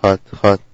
אחת, אחת.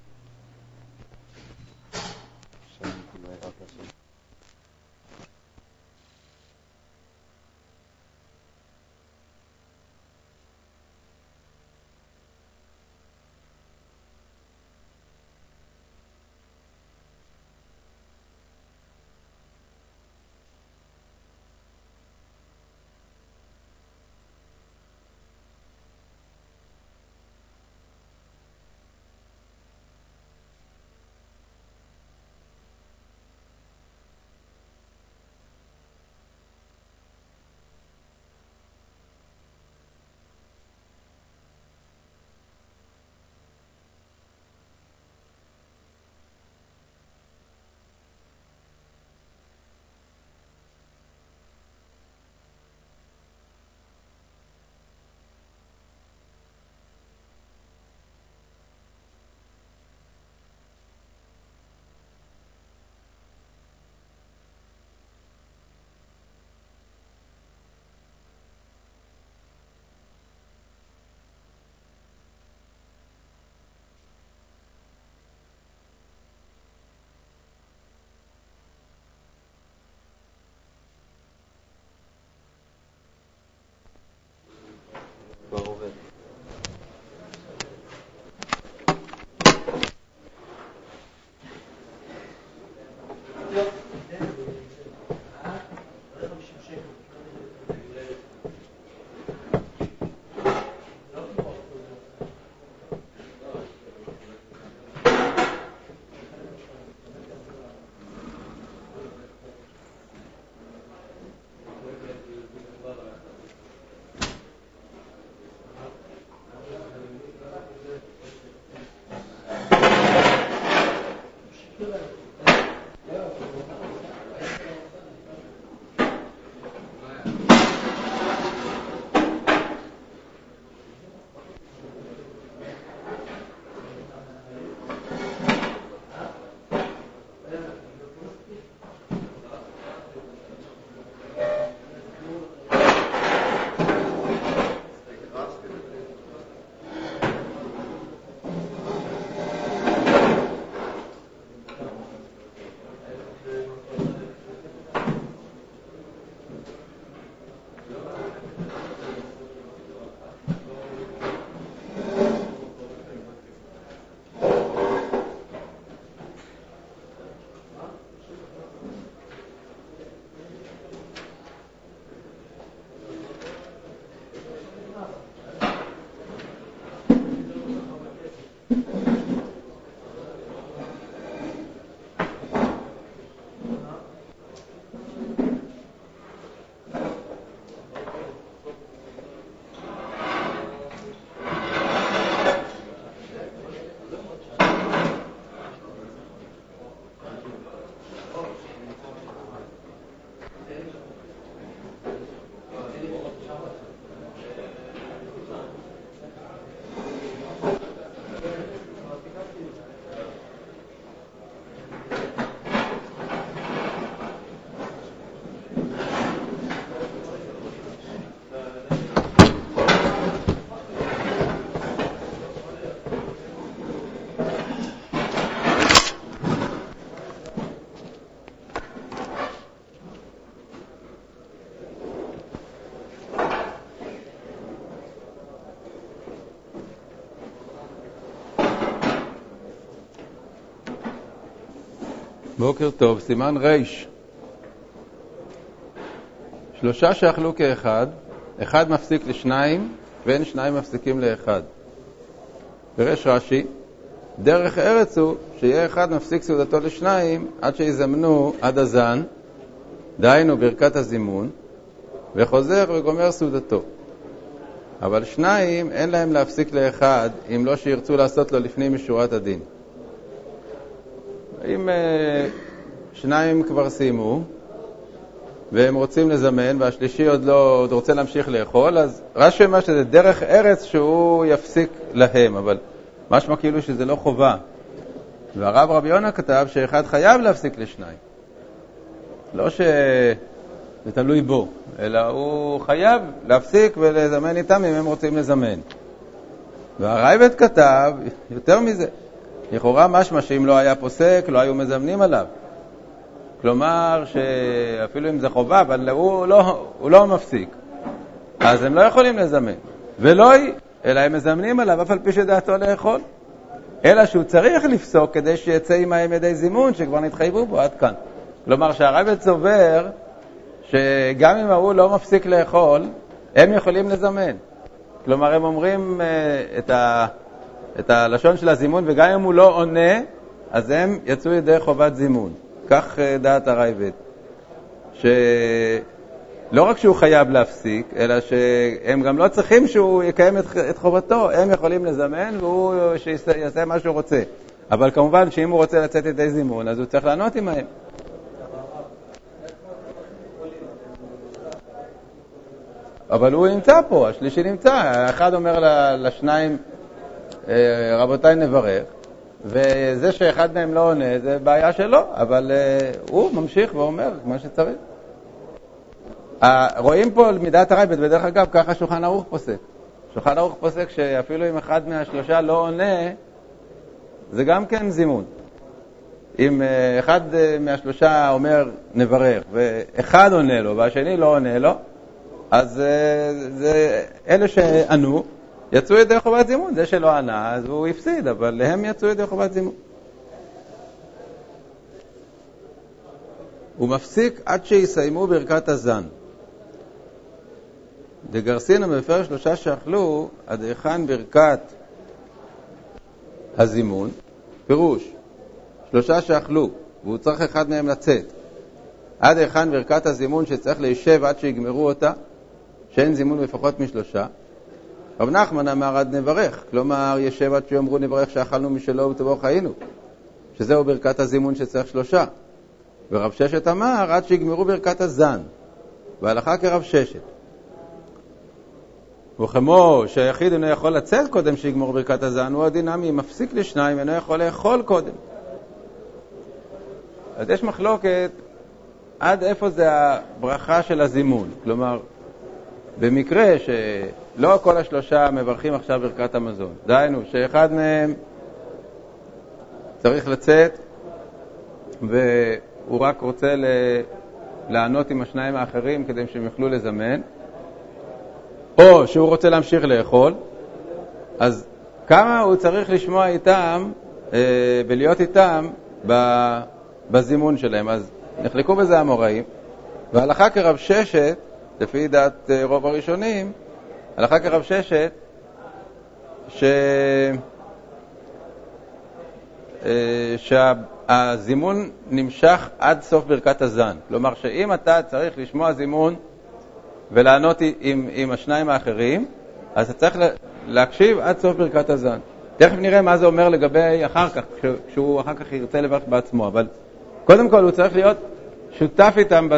בוקר טוב, סימן ר' שלושה שאכלו כאחד, אחד מפסיק לשניים ואין שניים מפסיקים לאחד. פירש רש"י, דרך ארץ הוא שיהיה אחד מפסיק סעודתו לשניים עד שיזמנו עד הזן, דהיינו ברכת הזימון, וחוזר וגומר סעודתו. אבל שניים אין להם להפסיק לאחד אם לא שירצו לעשות לו לפנים משורת הדין. אם אה, שניים כבר סיימו והם רוצים לזמן והשלישי עוד לא, עוד רוצה להמשיך לאכול, אז רש"י אומר שזה דרך ארץ שהוא יפסיק להם, אבל משמע כאילו שזה לא חובה. והרב רבי יונה כתב שאחד חייב להפסיק לשניים. לא שזה תלוי בו, אלא הוא חייב להפסיק ולזמן איתם אם הם רוצים לזמן. והרייבד כתב יותר מזה. לכאורה משמע שאם לא היה פוסק, לא היו מזמנים עליו. כלומר, שאפילו אם זה חובה, אבל הוא לא, הוא לא מפסיק. אז הם לא יכולים לזמן. ולא היא, אלא הם מזמנים עליו, אף על פי שדעתו לאכול. אלא שהוא צריך לפסוק כדי שיצא עמהם ידי זימון שכבר נתחייבו בו עד כאן. כלומר שהרייבד סובר שגם אם ההוא לא מפסיק לאכול, הם יכולים לזמן. כלומר, הם אומרים uh, את, ה, את הלשון של הזימון, וגם אם הוא לא עונה, אז הם יצאו ידי חובת זימון. כך uh, דעת הרייבד. שלא רק שהוא חייב להפסיק, אלא שהם גם לא צריכים שהוא יקיים את, חובתו, הם יכולים לזמן והוא שיעשה מה שהוא רוצה. אבל כמובן שאם הוא רוצה לצאת ידי זימון, אז הוא צריך לענות עמהם. אבל הוא נמצא פה, השלישי נמצא. האחד אומר לשניים, אה, רבותיי נברך, וזה שאחד מהם לא עונה, זה בעיה שלו, אבל אה, הוא ממשיך ואומר מה שצריך. רואים פה מידת הרייבד, ודרך אגב, ככה שולחן ערוך פוסק. שולחן ערוך פוסק שאפילו אם אחד מהשלושה לא עונה, זה גם כן זימון. אם אה, אחד מהשלושה אומר נברך, ואחד עונה לו והשני לא עונה לו, אז אה, זה, אלה שענו יצאו ידי חובת זימון. זה שלא ענה, אז הוא הפסיד, אבל הם יצאו ידי חובת זימון. הוא מפסיק עד שיסיימו ברכת הזן. דגרסינא מפר שלושה שאכלו, עד היכן ברכת הזימון? פירוש, שלושה שאכלו, והוא צריך אחד מהם לצאת. עד היכן ברכת הזימון שצריך להישב עד שיגמרו אותה? שאין זימון לפחות משלושה. רב נחמן אמר עד נברך, כלומר ישב עד שיאמרו נברך שאכלנו משלו וטבו חיינו, שזהו ברכת הזימון שצריך שלושה. ורב ששת אמר עד שיגמרו ברכת הזן, והלכה כרב ששת. וכמו שהיחיד אינו יכול לצאת קודם שיגמור ברכת הזן, הוא הדינמי, מפסיק לשניים, אינו יכול לאכול קודם. אז יש מחלוקת עד איפה זה הברכה של הזימון. כלומר, במקרה שלא כל השלושה מברכים עכשיו ברכת המזון, דהיינו שאחד מהם צריך לצאת והוא רק רוצה לענות עם השניים האחרים כדי שהם יוכלו לזמן, או שהוא רוצה להמשיך לאכול, אז כמה הוא צריך לשמוע איתם אה, ולהיות איתם בזימון שלהם. אז נחלקו בזה המוראים, והלכה כרב ששת לפי דעת אה, רוב הראשונים, הלכה כרב ששת, ש... אה, שהזימון נמשך עד סוף ברכת הזן. כלומר, שאם אתה צריך לשמוע זימון ולענות עם, עם השניים האחרים, אז אתה צריך להקשיב עד סוף ברכת הזן. תכף נראה מה זה אומר לגבי אחר כך, כשהוא אחר כך ירצה לברך בעצמו, אבל קודם כל הוא צריך להיות שותף איתם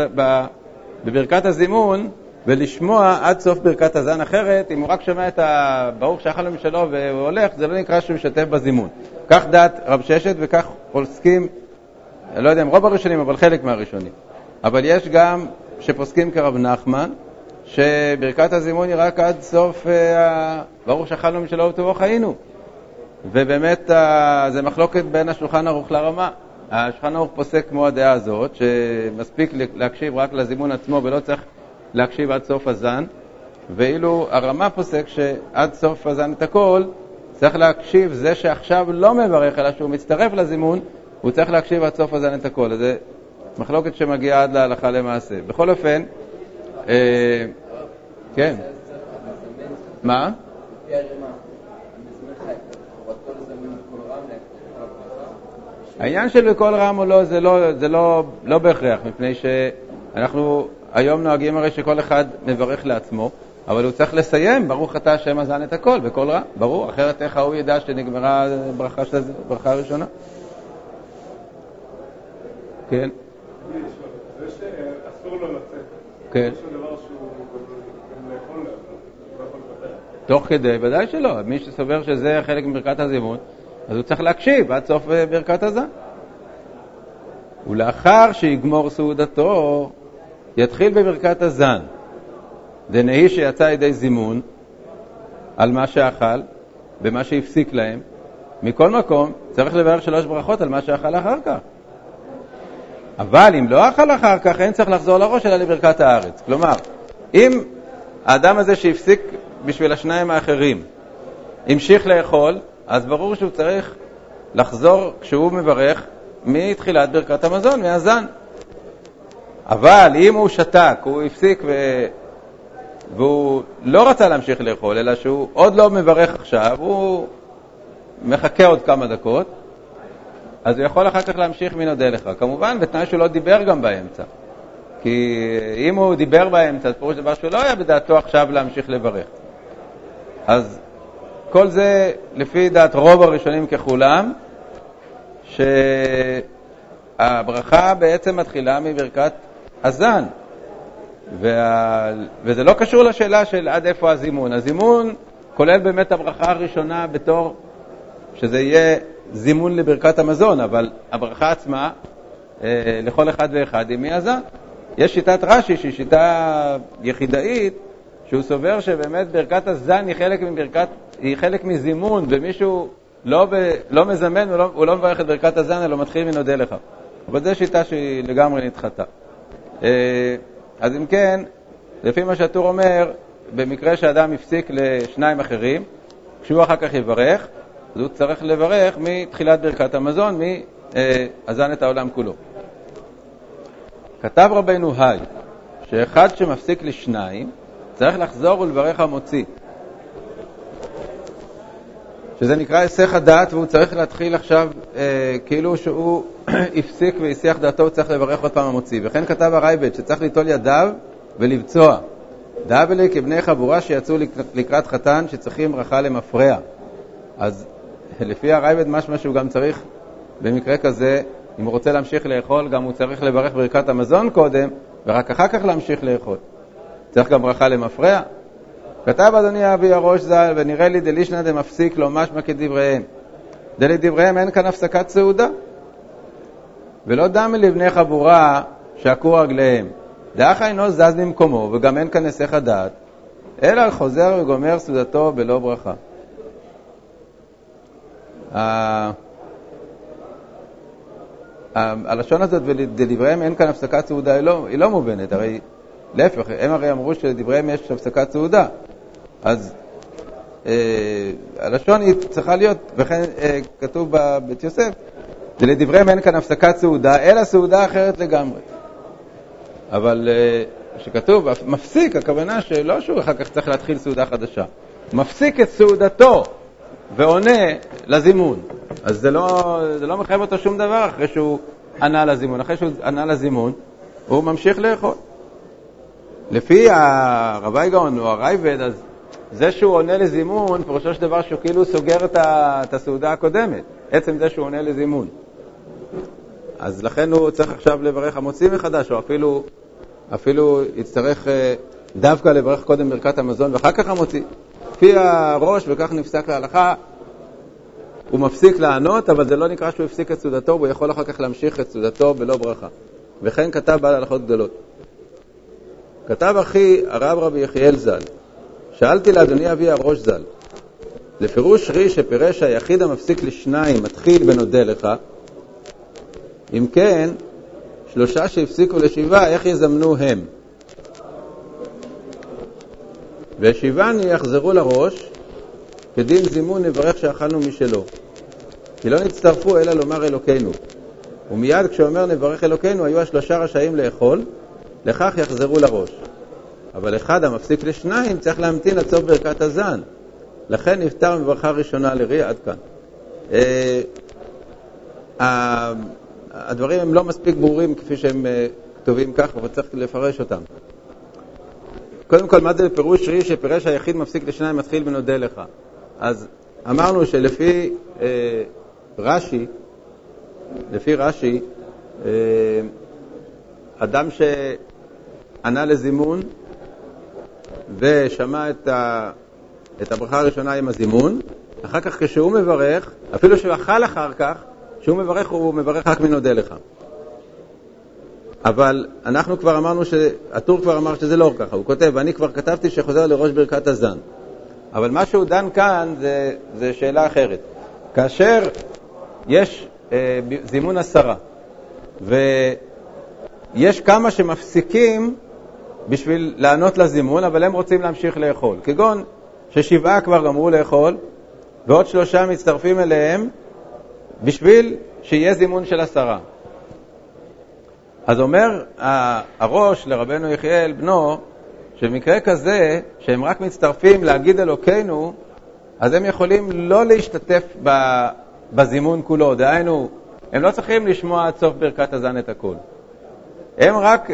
בברכת הזימון ולשמוע עד סוף ברכת הזן אחרת, אם הוא רק שומע את הברוך שאכל משלו והוא הולך, זה לא נקרא שהוא משתתף בזימון. כך דעת רב ששת וכך פוסקים, לא יודע אם רוב הראשונים, אבל חלק מהראשונים. אבל יש גם שפוסקים כרב נחמן, שברכת הזימון היא רק עד סוף אה, ברוך שאכלנו משלו וטובו חיינו. ובאמת אה, זה מחלוקת בין השולחן ערוך לרמה. השולחן ערוך פוסק כמו הדעה הזאת, שמספיק להקשיב רק לזימון עצמו ולא צריך להקשיב עד סוף הזן, ואילו הרמה פוסק שעד סוף הזן את הכל צריך להקשיב, זה שעכשיו לא מברך אלא שהוא מצטרף לזימון, הוא צריך להקשיב עד סוף הזן את הכל. זה מחלוקת שמגיעה עד להלכה למעשה. בכל אופן, אה, כן. מה? העניין של בקול רם או לא זה, לא, זה לא, לא בהכרח, מפני שאנחנו היום נוהגים הרי שכל אחד מברך לעצמו, אבל הוא צריך לסיים, ברוך אתה השם הזן את הכל, בקול רם, ברור, אחרת איך ההוא ידע שנגמרה ברכה, של, ברכה הראשונה? כן. כן. תוך כדי, ודאי שלא. מי שסובר שזה חלק מברכת הזימון, אז הוא צריך להקשיב עד סוף אה, ברכת הזן. ולאחר שיגמור סעודתו, יתחיל בברכת הזן. דנאי שיצא ידי זימון על מה שאכל, במה שהפסיק להם. מכל מקום, צריך לברך שלוש ברכות על מה שאכל אחר כך. אבל אם לא אכל אחר כך, אין צריך לחזור לראש אלא לברכת הארץ. כלומר, אם האדם הזה שהפסיק בשביל השניים האחרים המשיך לאכול, אז ברור שהוא צריך לחזור כשהוא מברך מתחילת ברכת המזון, מהזן. אבל אם הוא שתק, הוא הפסיק ו... והוא לא רצה להמשיך לאכול, אלא שהוא עוד לא מברך עכשיו, הוא מחכה עוד כמה דקות, אז הוא יכול אחר כך להמשיך מי נודה לך. כמובן, בתנאי שהוא לא דיבר גם באמצע. כי אם הוא דיבר באמצע, אז פירוש דבר שהוא לא היה בדעתו עכשיו להמשיך לברך. אז כל זה לפי דעת רוב הראשונים ככולם, שהברכה בעצם מתחילה מברכת הזן. וה... וזה לא קשור לשאלה של עד איפה הזימון. הזימון כולל באמת הברכה הראשונה בתור שזה יהיה זימון לברכת המזון, אבל הברכה עצמה אה, לכל אחד ואחד היא מהזן. יש שיטת רש"י שהיא שיטה יחידאית, שהוא סובר שבאמת ברכת הזן היא חלק, מברכת, היא חלק מזימון, ומישהו לא, ב, לא מזמן, הוא לא, הוא לא מברך את ברכת הזן, אלא מתחיל מנודה לך. אבל זו שיטה שהיא לגמרי נדחתה. אה, אז אם כן, לפי מה שהטור אומר, במקרה שאדם הפסיק לשניים אחרים, כשהוא אחר כך יברך, אז הוא צריך לברך מתחילת ברכת המזון, מאזן את העולם כולו. כתב רבנו היי, שאחד שמפסיק לשניים, צריך לחזור ולברך המוציא. שזה נקרא היסח הדעת, והוא צריך להתחיל עכשיו, אה, כאילו שהוא הפסיק והסיח דעתו, הוא צריך לברך עוד פעם המוציא. וכן כתב הרייבד שצריך ליטול ידיו ולבצוע. דאבלי כבני חבורה שיצאו לקראת חתן שצריכים ברכה למפרע. אז לפי הרייבד משמע שהוא גם צריך, במקרה כזה, אם הוא רוצה להמשיך לאכול, גם הוא צריך לברך ברכת המזון קודם, ורק אחר כך להמשיך לאכול. צריך גם ברכה למפרע. כתב אדוני אבי הראש ז"ל, ונראה לי דלישנא דמפסיק לו משמע כדבריהם. דלדבריהם אין כאן הפסקת סעודה. ולא דמי לבני חבורה שעקו רגליהם. דאח אינו זז ממקומו, וגם אין כאן היסח הדעת, אלא חוזר וגומר סעודתו בלא ברכה. הלשון הזאת, ולדבריהם אין כאן הפסקת סעודה, לא, היא לא מובנת, הרי להפך, הם הרי אמרו שלדבריהם יש הפסקת סעודה. אז אה, הלשון היא צריכה להיות, וכן אה, כתוב בבית יוסף, ולדבריהם אין כאן הפסקת סעודה, אלא סעודה אחרת לגמרי. אבל אה, כשכתוב מפסיק, הכוונה שלא שהוא אחר כך צריך להתחיל סעודה חדשה. מפסיק את סעודתו ועונה לזימון. אז זה לא, זה לא מחייב אותו שום דבר אחרי שהוא ענה לזימון. אחרי שהוא ענה לזימון, הוא ממשיך לאכול. לפי הרבי גאון או הרייבד, אז זה שהוא עונה לזימון, פירושו של דבר שהוא כאילו סוגר את הסעודה הקודמת, עצם זה שהוא עונה לזימון. אז לכן הוא צריך עכשיו לברך המוציא מחדש, או אפילו, אפילו יצטרך אה, דווקא לברך קודם ברכת המזון ואחר כך המוציא. לפי הראש, וכך נפסק להלכה, הוא מפסיק לענות, אבל זה לא נקרא שהוא הפסיק את סעודתו, והוא יכול אחר כך להמשיך את סעודתו בלא ברכה. וכן כתב בעל הלכות גדולות. כתב אחי הרב רבי יחיאל ז"ל, שאלתי לאדוני אבי הראש ז"ל, לפירוש רי שפירש היחיד המפסיק לשניים מתחיל בנודה לך, אם כן, שלושה שהפסיקו לשבעה, איך יזמנו הם? והשיבני יחזרו לראש, כדין זימון נברך שאכלנו משלו. כי לא נצטרפו אלא לומר אלוקינו. ומיד כשאומר נברך אלוקינו, היו השלושה רשאים לאכול, לכך יחזרו לראש. אבל אחד המפסיק לשניים צריך להמתין עד סוף ברכת הזן. לכן נפטר מברכה ראשונה לרי עד כאן. אה, הדברים הם לא מספיק ברורים כפי שהם אה, כתובים כך, אבל צריך לפרש אותם. קודם כל, מה זה פירוש רי שפירש היחיד מפסיק לשניים מתחיל ונודה לך? אז אמרנו שלפי אה, רש"י, לפי רש"י, אה, אדם שענה לזימון ושמע את, ה, את הברכה הראשונה עם הזימון, אחר כך כשהוא מברך, אפילו שהוא אכל אחר כך, כשהוא מברך הוא מברך רק מנודה לך. אבל אנחנו כבר אמרנו, הטור כבר אמר שזה לא ככה, הוא כותב, אני כבר כתבתי שחוזר לראש ברכת הזן. אבל מה שהוא דן כאן זה, זה שאלה אחרת. כאשר יש אה, זימון עשרה, ויש כמה שמפסיקים בשביל לענות לזימון, אבל הם רוצים להמשיך לאכול. כגון ששבעה כבר גמרו לאכול, ועוד שלושה מצטרפים אליהם בשביל שיהיה זימון של עשרה. אז אומר הראש לרבנו יחיאל, בנו, שבמקרה כזה, שהם רק מצטרפים להגיד אלוקינו, אז הם יכולים לא להשתתף בזימון כולו. דהיינו, הם לא צריכים לשמוע עד סוף ברכת הזן את הכול. הם רק,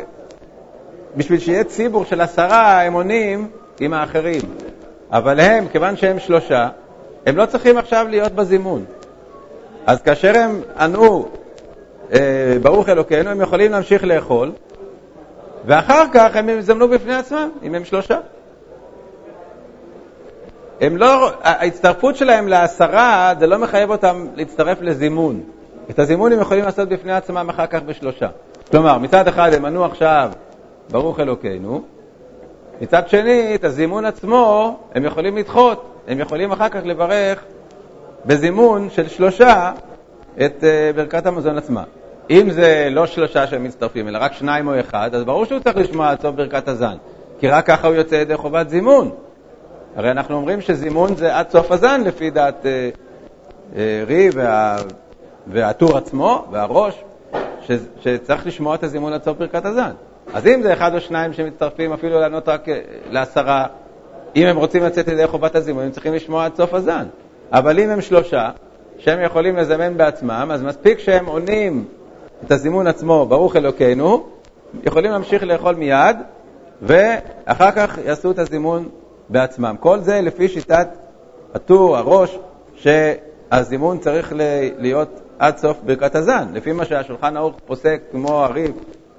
בשביל שיהיה ציבור של עשרה, הם עונים עם האחרים. אבל הם, כיוון שהם שלושה, הם לא צריכים עכשיו להיות בזימון. אז כאשר הם ענו אה, ברוך אלוקינו, הם יכולים להמשיך לאכול, ואחר כך הם יזמנו בפני עצמם, אם הם שלושה. הם לא, ההצטרפות שלהם לעשרה, זה לא מחייב אותם להצטרף לזימון. את הזימון הם יכולים לעשות בפני עצמם אחר כך בשלושה. כלומר, מצד אחד הם ענו עכשיו, ברוך אלוקינו, מצד שני, את הזימון עצמו הם יכולים לדחות, הם יכולים אחר כך לברך בזימון של שלושה את אה, ברכת המזון עצמה. אם זה לא שלושה שהם מצטרפים, אלא רק שניים או אחד, אז ברור שהוא צריך לשמוע עד סוף ברכת הזן, כי רק ככה הוא יוצא ידי חובת זימון. הרי אנחנו אומרים שזימון זה עד סוף הזן, לפי דעת אה, אה, רי וה, והטור עצמו והראש, ש, שצריך לשמוע את הזימון עד סוף ברכת הזן. אז אם זה אחד או שניים שמצטרפים, אפילו לענות רק אה, לעשרה, אם הם רוצים לצאת ידי חובת הזימון, הם צריכים לשמוע עד סוף הזן. אבל אם הם שלושה, שהם יכולים לזמן בעצמם, אז מספיק שהם עונים את הזימון עצמו, ברוך אלוקינו, יכולים להמשיך לאכול מיד, ואחר כך יעשו את הזימון בעצמם. כל זה לפי שיטת הטור, הראש, שהזימון צריך להיות עד סוף ברכת הזן. לפי מה שהשולחן ערוך פוסק כמו הריב,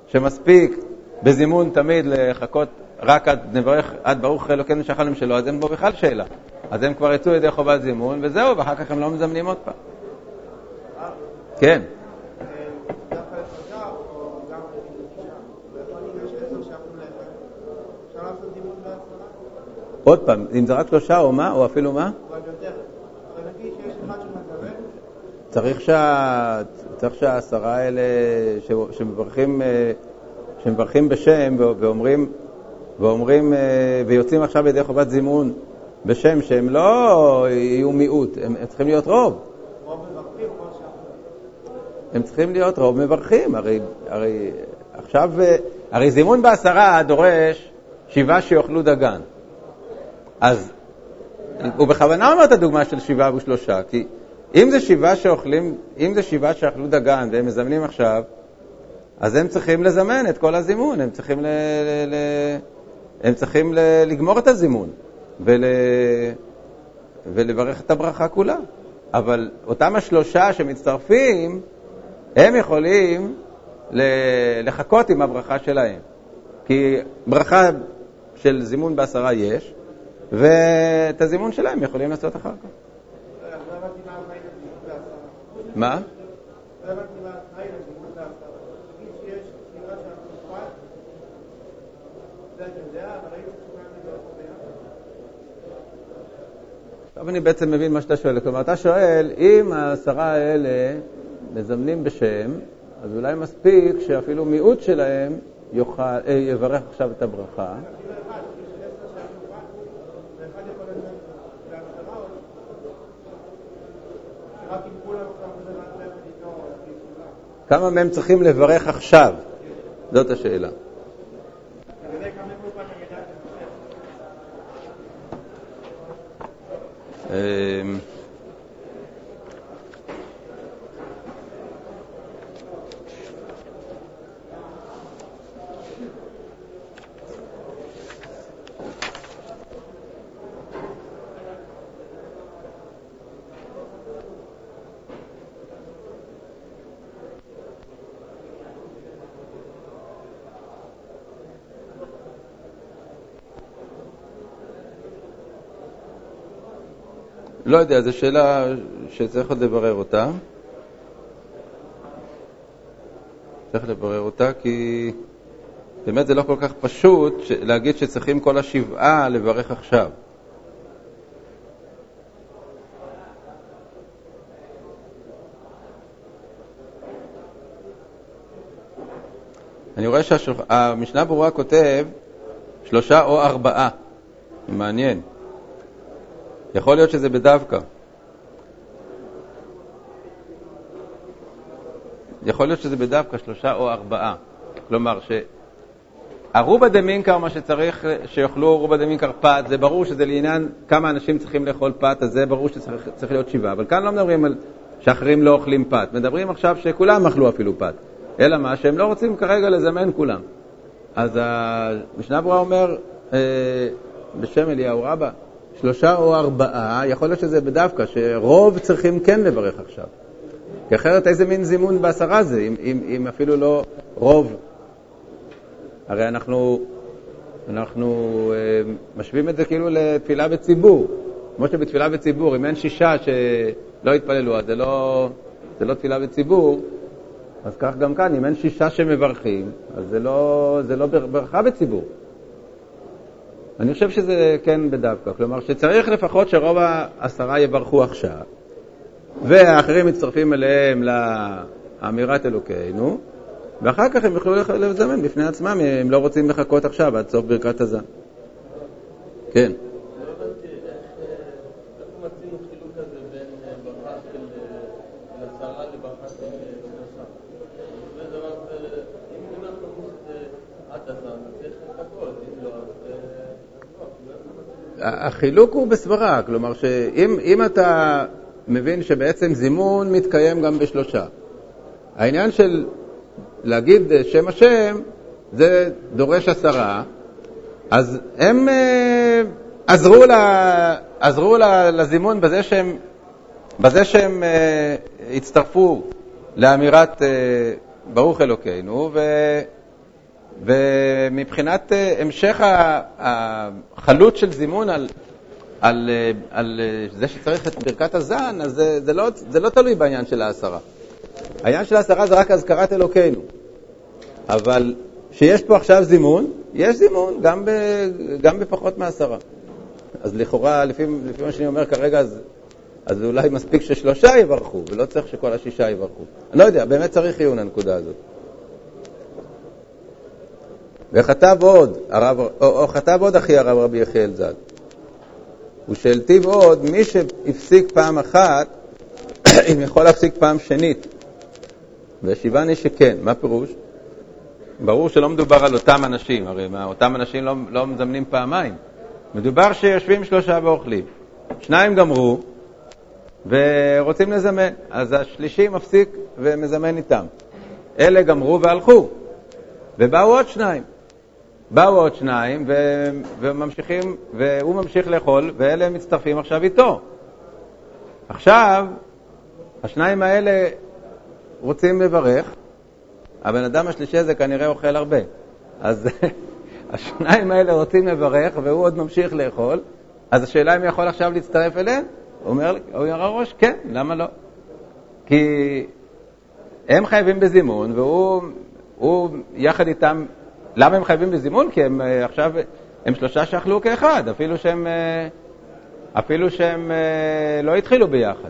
שמספיק בזימון תמיד לחכות רק עד נברך עד ברוך אלוקינו שחלם שלו, אז אין בו בכלל שאלה. אז הם כבר יצאו ידי חובת זימון, וזהו, ואחר כך הם לא מזמנים עוד פעם. כן. עוד פעם, אם זה רק שלושה או מה, או אפילו מה? צריך, שה... צריך שהעשרה האלה. שמברכים, שמברכים בשם ואומרים, ואומרים, אה, ויוצאים עכשיו בידי חובת זימון בשם שהם לא יהיו מיעוט, הם, הם צריכים להיות רוב. הם צריכים להיות רוב מברכים, הרי, הרי עכשיו, אה, הרי זימון בעשרה דורש שבעה שיאכלו דגן. אז הוא בכוונה אומר את הדוגמה של שבעה ושלושה, כי אם זה שבעה שאוכלים, אם זה שבעה שאכלו דגן והם מזמנים עכשיו, אז הם צריכים לזמן את כל הזימון, הם צריכים, ל, ל, ל, הם צריכים ל, לגמור את הזימון ול, ולברך את הברכה כולה. אבל אותם השלושה שמצטרפים, הם יכולים לחכות עם הברכה שלהם. כי ברכה של זימון בעשרה יש, ואת הזימון שלהם יכולים לעשות אחר כך. מה? עכשיו אני בעצם מבין מה שאתה שואל. כלומר, אתה שואל, אם העשרה האלה מזמנים בשם, אז אולי מספיק שאפילו מיעוט שלהם יוכל, אה, יברך עכשיו את הברכה. כמה מהם צריכים לברך עכשיו? זאת השאלה. Um, לא יודע, זו שאלה שצריך עוד לברר אותה. צריך לברר אותה, כי באמת זה לא כל כך פשוט להגיד שצריכים כל השבעה לברך עכשיו. אני רואה שהמשנה ברורה כותב שלושה או ארבעה, מעניין. יכול להיות שזה בדווקא. יכול להיות שזה בדווקא שלושה או ארבעה. כלומר, שערובה דמינקר, מה שצריך, שיאכלו ערובה דמינקר פת, זה ברור שזה לעניין כמה אנשים צריכים לאכול פת, אז זה ברור שצריך להיות שבעה. אבל כאן לא מדברים על שאחרים לא אוכלים פת, מדברים עכשיו שכולם אכלו אפילו פת. אלא מה? שהם לא רוצים כרגע לזמן כולם. אז המשנה ברורה אומר, אה, בשם אליהו רבא, שלושה או ארבעה, יכול להיות שזה בדווקא, שרוב צריכים כן לברך עכשיו. כי אחרת איזה מין זימון בעשרה זה, אם, אם, אם אפילו לא רוב. הרי אנחנו, אנחנו אה, משווים את זה כאילו לתפילה בציבור. כמו שבתפילה בציבור, אם אין שישה שלא יתפללו, אז זה לא, זה לא תפילה בציבור, אז כך גם כאן, אם אין שישה שמברכים, אז זה לא, זה לא ברכה בציבור. אני חושב שזה כן בדווקא, כלומר שצריך לפחות שרוב העשרה יברכו עכשיו, והאחרים מצטרפים אליהם לאמירת אלוקינו, ואחר כך הם יוכלו לזמן בפני עצמם, הם לא רוצים לחכות עכשיו עד סוף ברכת הזן. כן. החילוק הוא בסברה, כלומר שאם אתה מבין שבעצם זימון מתקיים גם בשלושה, העניין של להגיד שם השם זה דורש עשרה, אז הם אה, עזרו, לה, עזרו לה, לזימון בזה שהם, בזה שהם אה, הצטרפו לאמירת אה, ברוך אלוקינו, ו... ומבחינת אה, המשך החלוט של זימון על, על, אה, על אה, זה שצריך את ברכת הזן, אז זה, זה, לא, זה לא תלוי בעניין של העשרה. העניין של העשרה זה רק אזכרת אלוקינו. אבל שיש פה עכשיו זימון, יש זימון גם, ב, גם בפחות מעשרה. אז לכאורה, לפי, לפי מה שאני אומר כרגע, אז, אז אולי מספיק ששלושה יברכו, ולא צריך שכל השישה יברכו. אני לא יודע, באמת צריך עיון הנקודה הזאת. וכתב עוד, הרב, או, או כתב עוד אחי הרב רבי יחיאל ז"ל, ושהלטיב עוד, מי שהפסיק פעם אחת, אם יכול להפסיק פעם שנית. והשיבני שכן, מה פירוש? ברור שלא מדובר על אותם אנשים, הרי מה, אותם אנשים לא, לא מזמנים פעמיים. מדובר שיושבים שלושה ואוכלים. שניים גמרו ורוצים לזמן, אז השלישי מפסיק ומזמן איתם. אלה גמרו והלכו, ובאו עוד שניים. באו עוד שניים ו... וממשיכים, והוא ממשיך לאכול, ואלה מצטרפים עכשיו איתו. עכשיו, השניים האלה רוצים לברך, הבן אדם השלישי הזה כנראה אוכל הרבה. אז השניים האלה רוצים לברך, והוא עוד ממשיך לאכול, אז השאלה אם הוא יכול עכשיו להצטרף אליהם? הוא אומר, אומר הראש, כן, למה לא? כי הם חייבים בזימון, והוא יחד איתם למה הם חייבים בזימון? כי הם אה, עכשיו, הם שלושה שאכלו כאחד, אפילו שהם, אה, אפילו שהם אה, לא התחילו ביחד.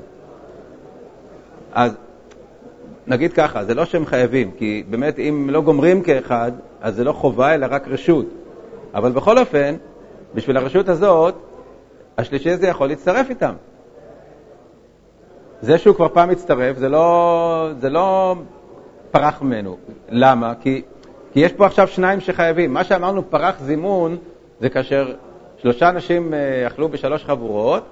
אז נגיד ככה, זה לא שהם חייבים, כי באמת אם לא גומרים כאחד, אז זה לא חובה אלא רק רשות. אבל בכל אופן, בשביל הרשות הזאת, השלישי הזה יכול להצטרף איתם. זה שהוא כבר פעם הצטרף, זה לא, זה לא פרח ממנו. למה? כי כי יש פה עכשיו שניים שחייבים. מה שאמרנו פרח זימון זה כאשר שלושה אנשים אה, אכלו בשלוש חבורות,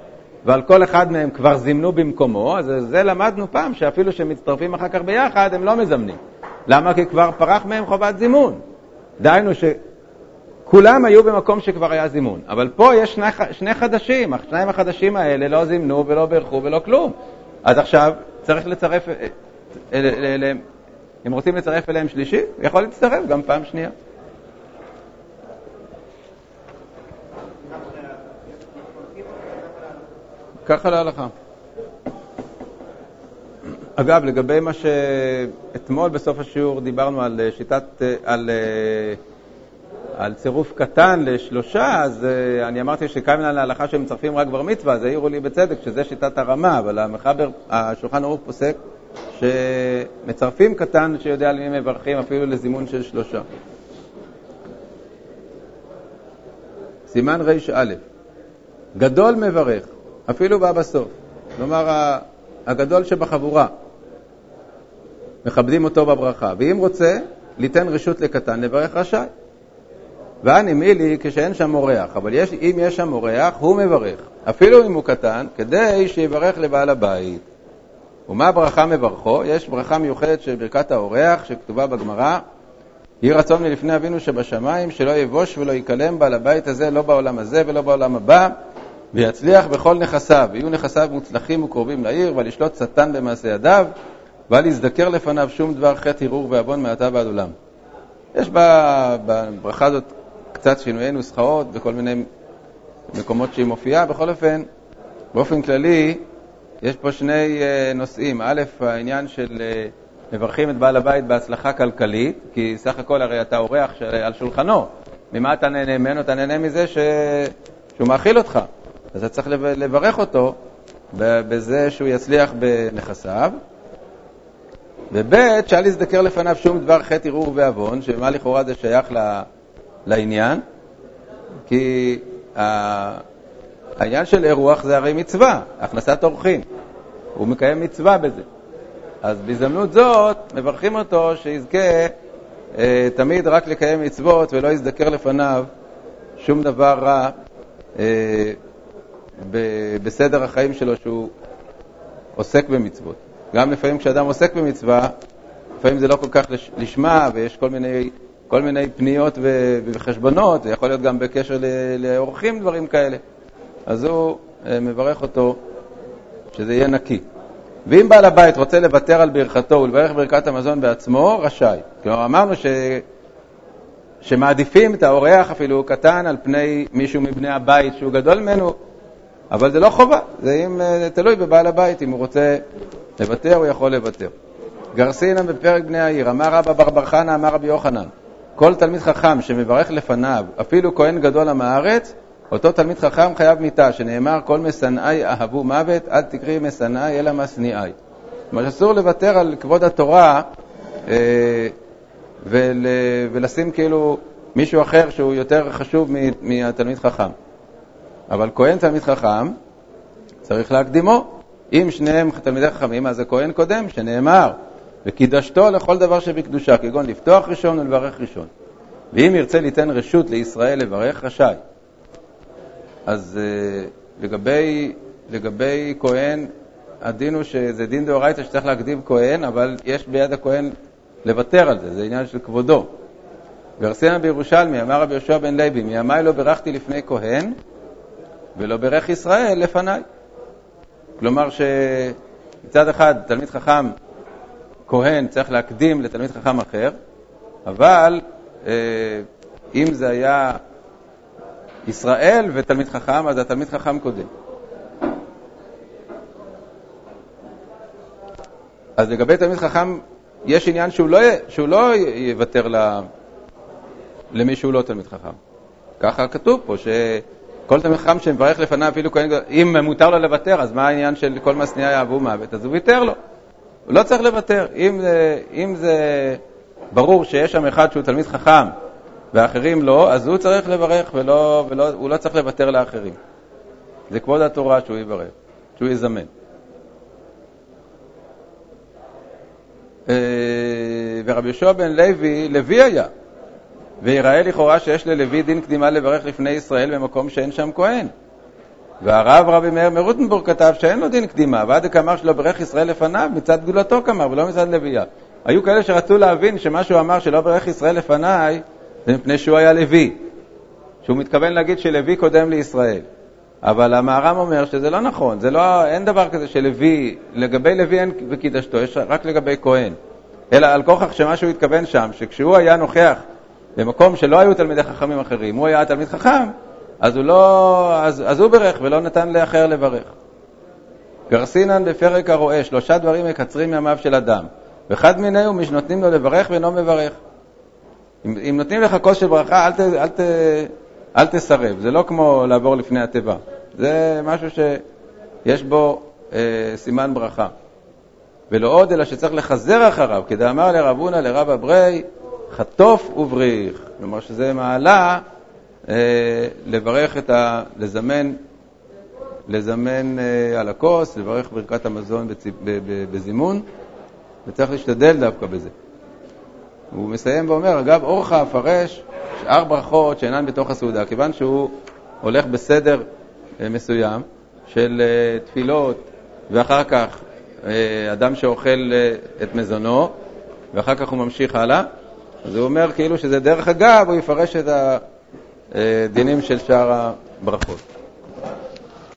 ועל כל אחד מהם כבר זימנו במקומו, אז זה למדנו פעם, שאפילו שהם מצטרפים אחר כך ביחד, הם לא מזמנים. למה? כי כבר פרח מהם חובת זימון. דהיינו שכולם היו במקום שכבר היה זימון. אבל פה יש שני, שני חדשים, השניים החדשים האלה לא זימנו ולא בירכו ולא כלום. אז עכשיו צריך לצרף אליהם אה, אם רוצים לצרף אליהם שלישי, יכול להצטרף גם פעם שנייה. ככה להלכה. אגב, לגבי מה שאתמול בסוף השיעור דיברנו על שיטת, על, על צירוף קטן לשלושה, אז אני אמרתי שקיים להלכה שהם מצרפים רק בר מצווה, אז העירו לי בצדק שזה שיטת הרמה, אבל המחבר, השולחן ערוך פוסק שמצרפים קטן שיודע למי מברכים אפילו לזימון של שלושה. סימן ר"א, גדול מברך, אפילו בא בסוף. כלומר, הגדול שבחבורה, מכבדים אותו בברכה. ואם רוצה, ליתן רשות לקטן לברך רשאי. ואני מילי כשאין שם אורח, אבל יש, אם יש שם אורח, הוא מברך, אפילו אם הוא קטן, כדי שיברך לבעל הבית. ומה ברכה מברכו? יש ברכה מיוחדת של ברכת האורח, שכתובה בגמרא, יהי רצון מלפני אבינו שבשמיים, שלא יבוש ולא ייכלם בעל הבית הזה, לא בעולם הזה ולא בעולם הבא, ויצליח בכל נכסיו, ויהיו נכסיו מוצלחים וקרובים לעיר, ועל ישלוט שטן במעשה ידיו, ואל יזדקר לפניו שום דבר חטא, הרהור ועוון מעתה ועד עולם. יש בברכה הזאת קצת שינויי נוסחאות בכל מיני מקומות שהיא מופיעה. בכל אופן, באופן כללי, יש פה שני אה, נושאים. א', העניין של אה, מברכים את בעל הבית בהצלחה כלכלית, כי סך הכל הרי אתה אורח על שולחנו. ממה אתה נהנה ממנו? אתה נהנה מזה ש... שהוא מאכיל אותך. אז אתה צריך לברך אותו בזה שהוא יצליח בנכסיו. וב' שאל יזדקר לפניו שום דבר חטא, ערעור ועוון, שמה לכאורה זה שייך לעניין, כי העניין של אירוח זה הרי מצווה, הכנסת אורחים. הוא מקיים מצווה בזה. אז בהזדמנות זאת מברכים אותו שיזכה אה, תמיד רק לקיים מצוות ולא יזדקר לפניו שום דבר רע אה, ב- בסדר החיים שלו שהוא עוסק במצוות. גם לפעמים כשאדם עוסק במצווה, לפעמים זה לא כל כך לשמה ויש כל מיני כל מיני פניות וחשבונות, זה יכול להיות גם בקשר לאורחים, דברים כאלה. אז הוא אה, מברך אותו שזה יהיה נקי. ואם בעל הבית רוצה לוותר על ברכתו ולברך ברכת המזון בעצמו, רשאי. כלומר, אמרנו ש... שמעדיפים את האורח אפילו קטן על פני מישהו מבני הבית שהוא גדול ממנו, אבל זה לא חובה, זה אם, אה, תלוי בבעל הבית, אם הוא רוצה לוותר, הוא יכול לוותר. גרסינא בפרק בני העיר, אמר רבא בר בר חנא, אמר רבי יוחנן, כל תלמיד חכם שמברך לפניו, אפילו כהן גדול עם הארץ, אותו תלמיד חכם חייב מיתה, שנאמר כל משנאי אהבו מוות, אל תקראי משנאי אלא משניאי. כלומר אסור לוותר על כבוד התורה אה, ול, ולשים כאילו מישהו אחר שהוא יותר חשוב מהתלמיד חכם. אבל כהן תלמיד חכם, צריך להקדימו. אם שניהם תלמידי חכמים, אז זה כהן קודם, שנאמר וקידשתו לכל דבר שבקדושה, כגון לפתוח ראשון ולברך ראשון. ואם ירצה ליתן רשות לישראל לברך, רשאי. אז uh, לגבי, לגבי כהן, הדין הוא שזה דין דאורייתא שצריך להקדים כהן, אבל יש ביד הכהן לוותר על זה, זה עניין של כבודו. גרסיאנה בירושלמי, אמר רבי יהושע בן לוי, מימי לא ברכתי לפני כהן ולא ברך ישראל לפניי. כלומר שמצד אחד תלמיד חכם כהן צריך להקדים לתלמיד חכם אחר, אבל אה, אם זה היה ישראל ותלמיד חכם, אז התלמיד חכם קודם. אז לגבי תלמיד חכם, יש עניין שהוא לא, שהוא לא יוותר למי שהוא לא תלמיד חכם. ככה כתוב פה, שכל תלמיד חכם שמברך לפניו אפילו כהן, אם מותר לו לוותר, אז מה העניין של כל משנייה יאהבו מוות? אז הוא ויתר לו. הוא לא צריך לוותר. אם אם זה ברור שיש שם אחד שהוא תלמיד חכם ואחרים לא, אז הוא צריך לברך והוא ולא, לא צריך לוותר לאחרים. זה כבוד התורה שהוא יברך, שהוא יזמן. אה, ורבי יהושע בן לוי, לוי היה, ויראה לכאורה שיש ללוי דין קדימה לברך לפני ישראל במקום שאין שם כהן. והרב רבי מאיר מרוטנבורג כתב שאין לו דין קדימה, ועד כמר שלא ברך ישראל לפניו מצד גדולתו כמר ולא מצד לוויה. היו כאלה שרצו להבין שמה שהוא אמר שלא ברך ישראל לפניי זה מפני שהוא היה לוי, שהוא מתכוון להגיד שלוי קודם לישראל. אבל המהר"ם אומר שזה לא נכון, זה לא, אין דבר כזה שלוי, לגבי לוי אין וקידשתו, יש רק לגבי כהן. אלא על כוכך שמה שהוא התכוון שם, שכשהוא היה נוכח במקום שלא היו תלמידי חכמים אחרים, הוא היה תלמיד חכם, אז הוא, לא, אז, אז הוא ברך ולא נתן לאחר לברך. גרסינן בפרק הרואה, שלושה דברים מקצרים ימיו של אדם, ואחד מיני הוא שנותנים לו לברך ואינו מברך. אם, אם נותנים לך כוס של ברכה, אל, ת, אל, ת, אל תסרב, זה לא כמו לעבור לפני התיבה, זה משהו שיש בו אה, סימן ברכה. ולא עוד אלא שצריך לחזר אחריו, כדאמר לרב הונא לרב אברי, חטוף ובריך. כלומר שזה מעלה אה, לברך את ה... לזמן, לזמן אה, על הכוס, לברך ברכת המזון בצ... בזימון, וצריך להשתדל דווקא בזה. הוא מסיים ואומר, אגב, אורך אפרש שאר ברכות שאינן בתוך הסעודה, כיוון שהוא הולך בסדר אה, מסוים של אה, תפילות, ואחר כך אה, אדם שאוכל את מזונו, ואחר כך הוא ממשיך הלאה, אז הוא אומר כאילו שזה דרך אגב, הוא יפרש את הדינים של שאר הברכות.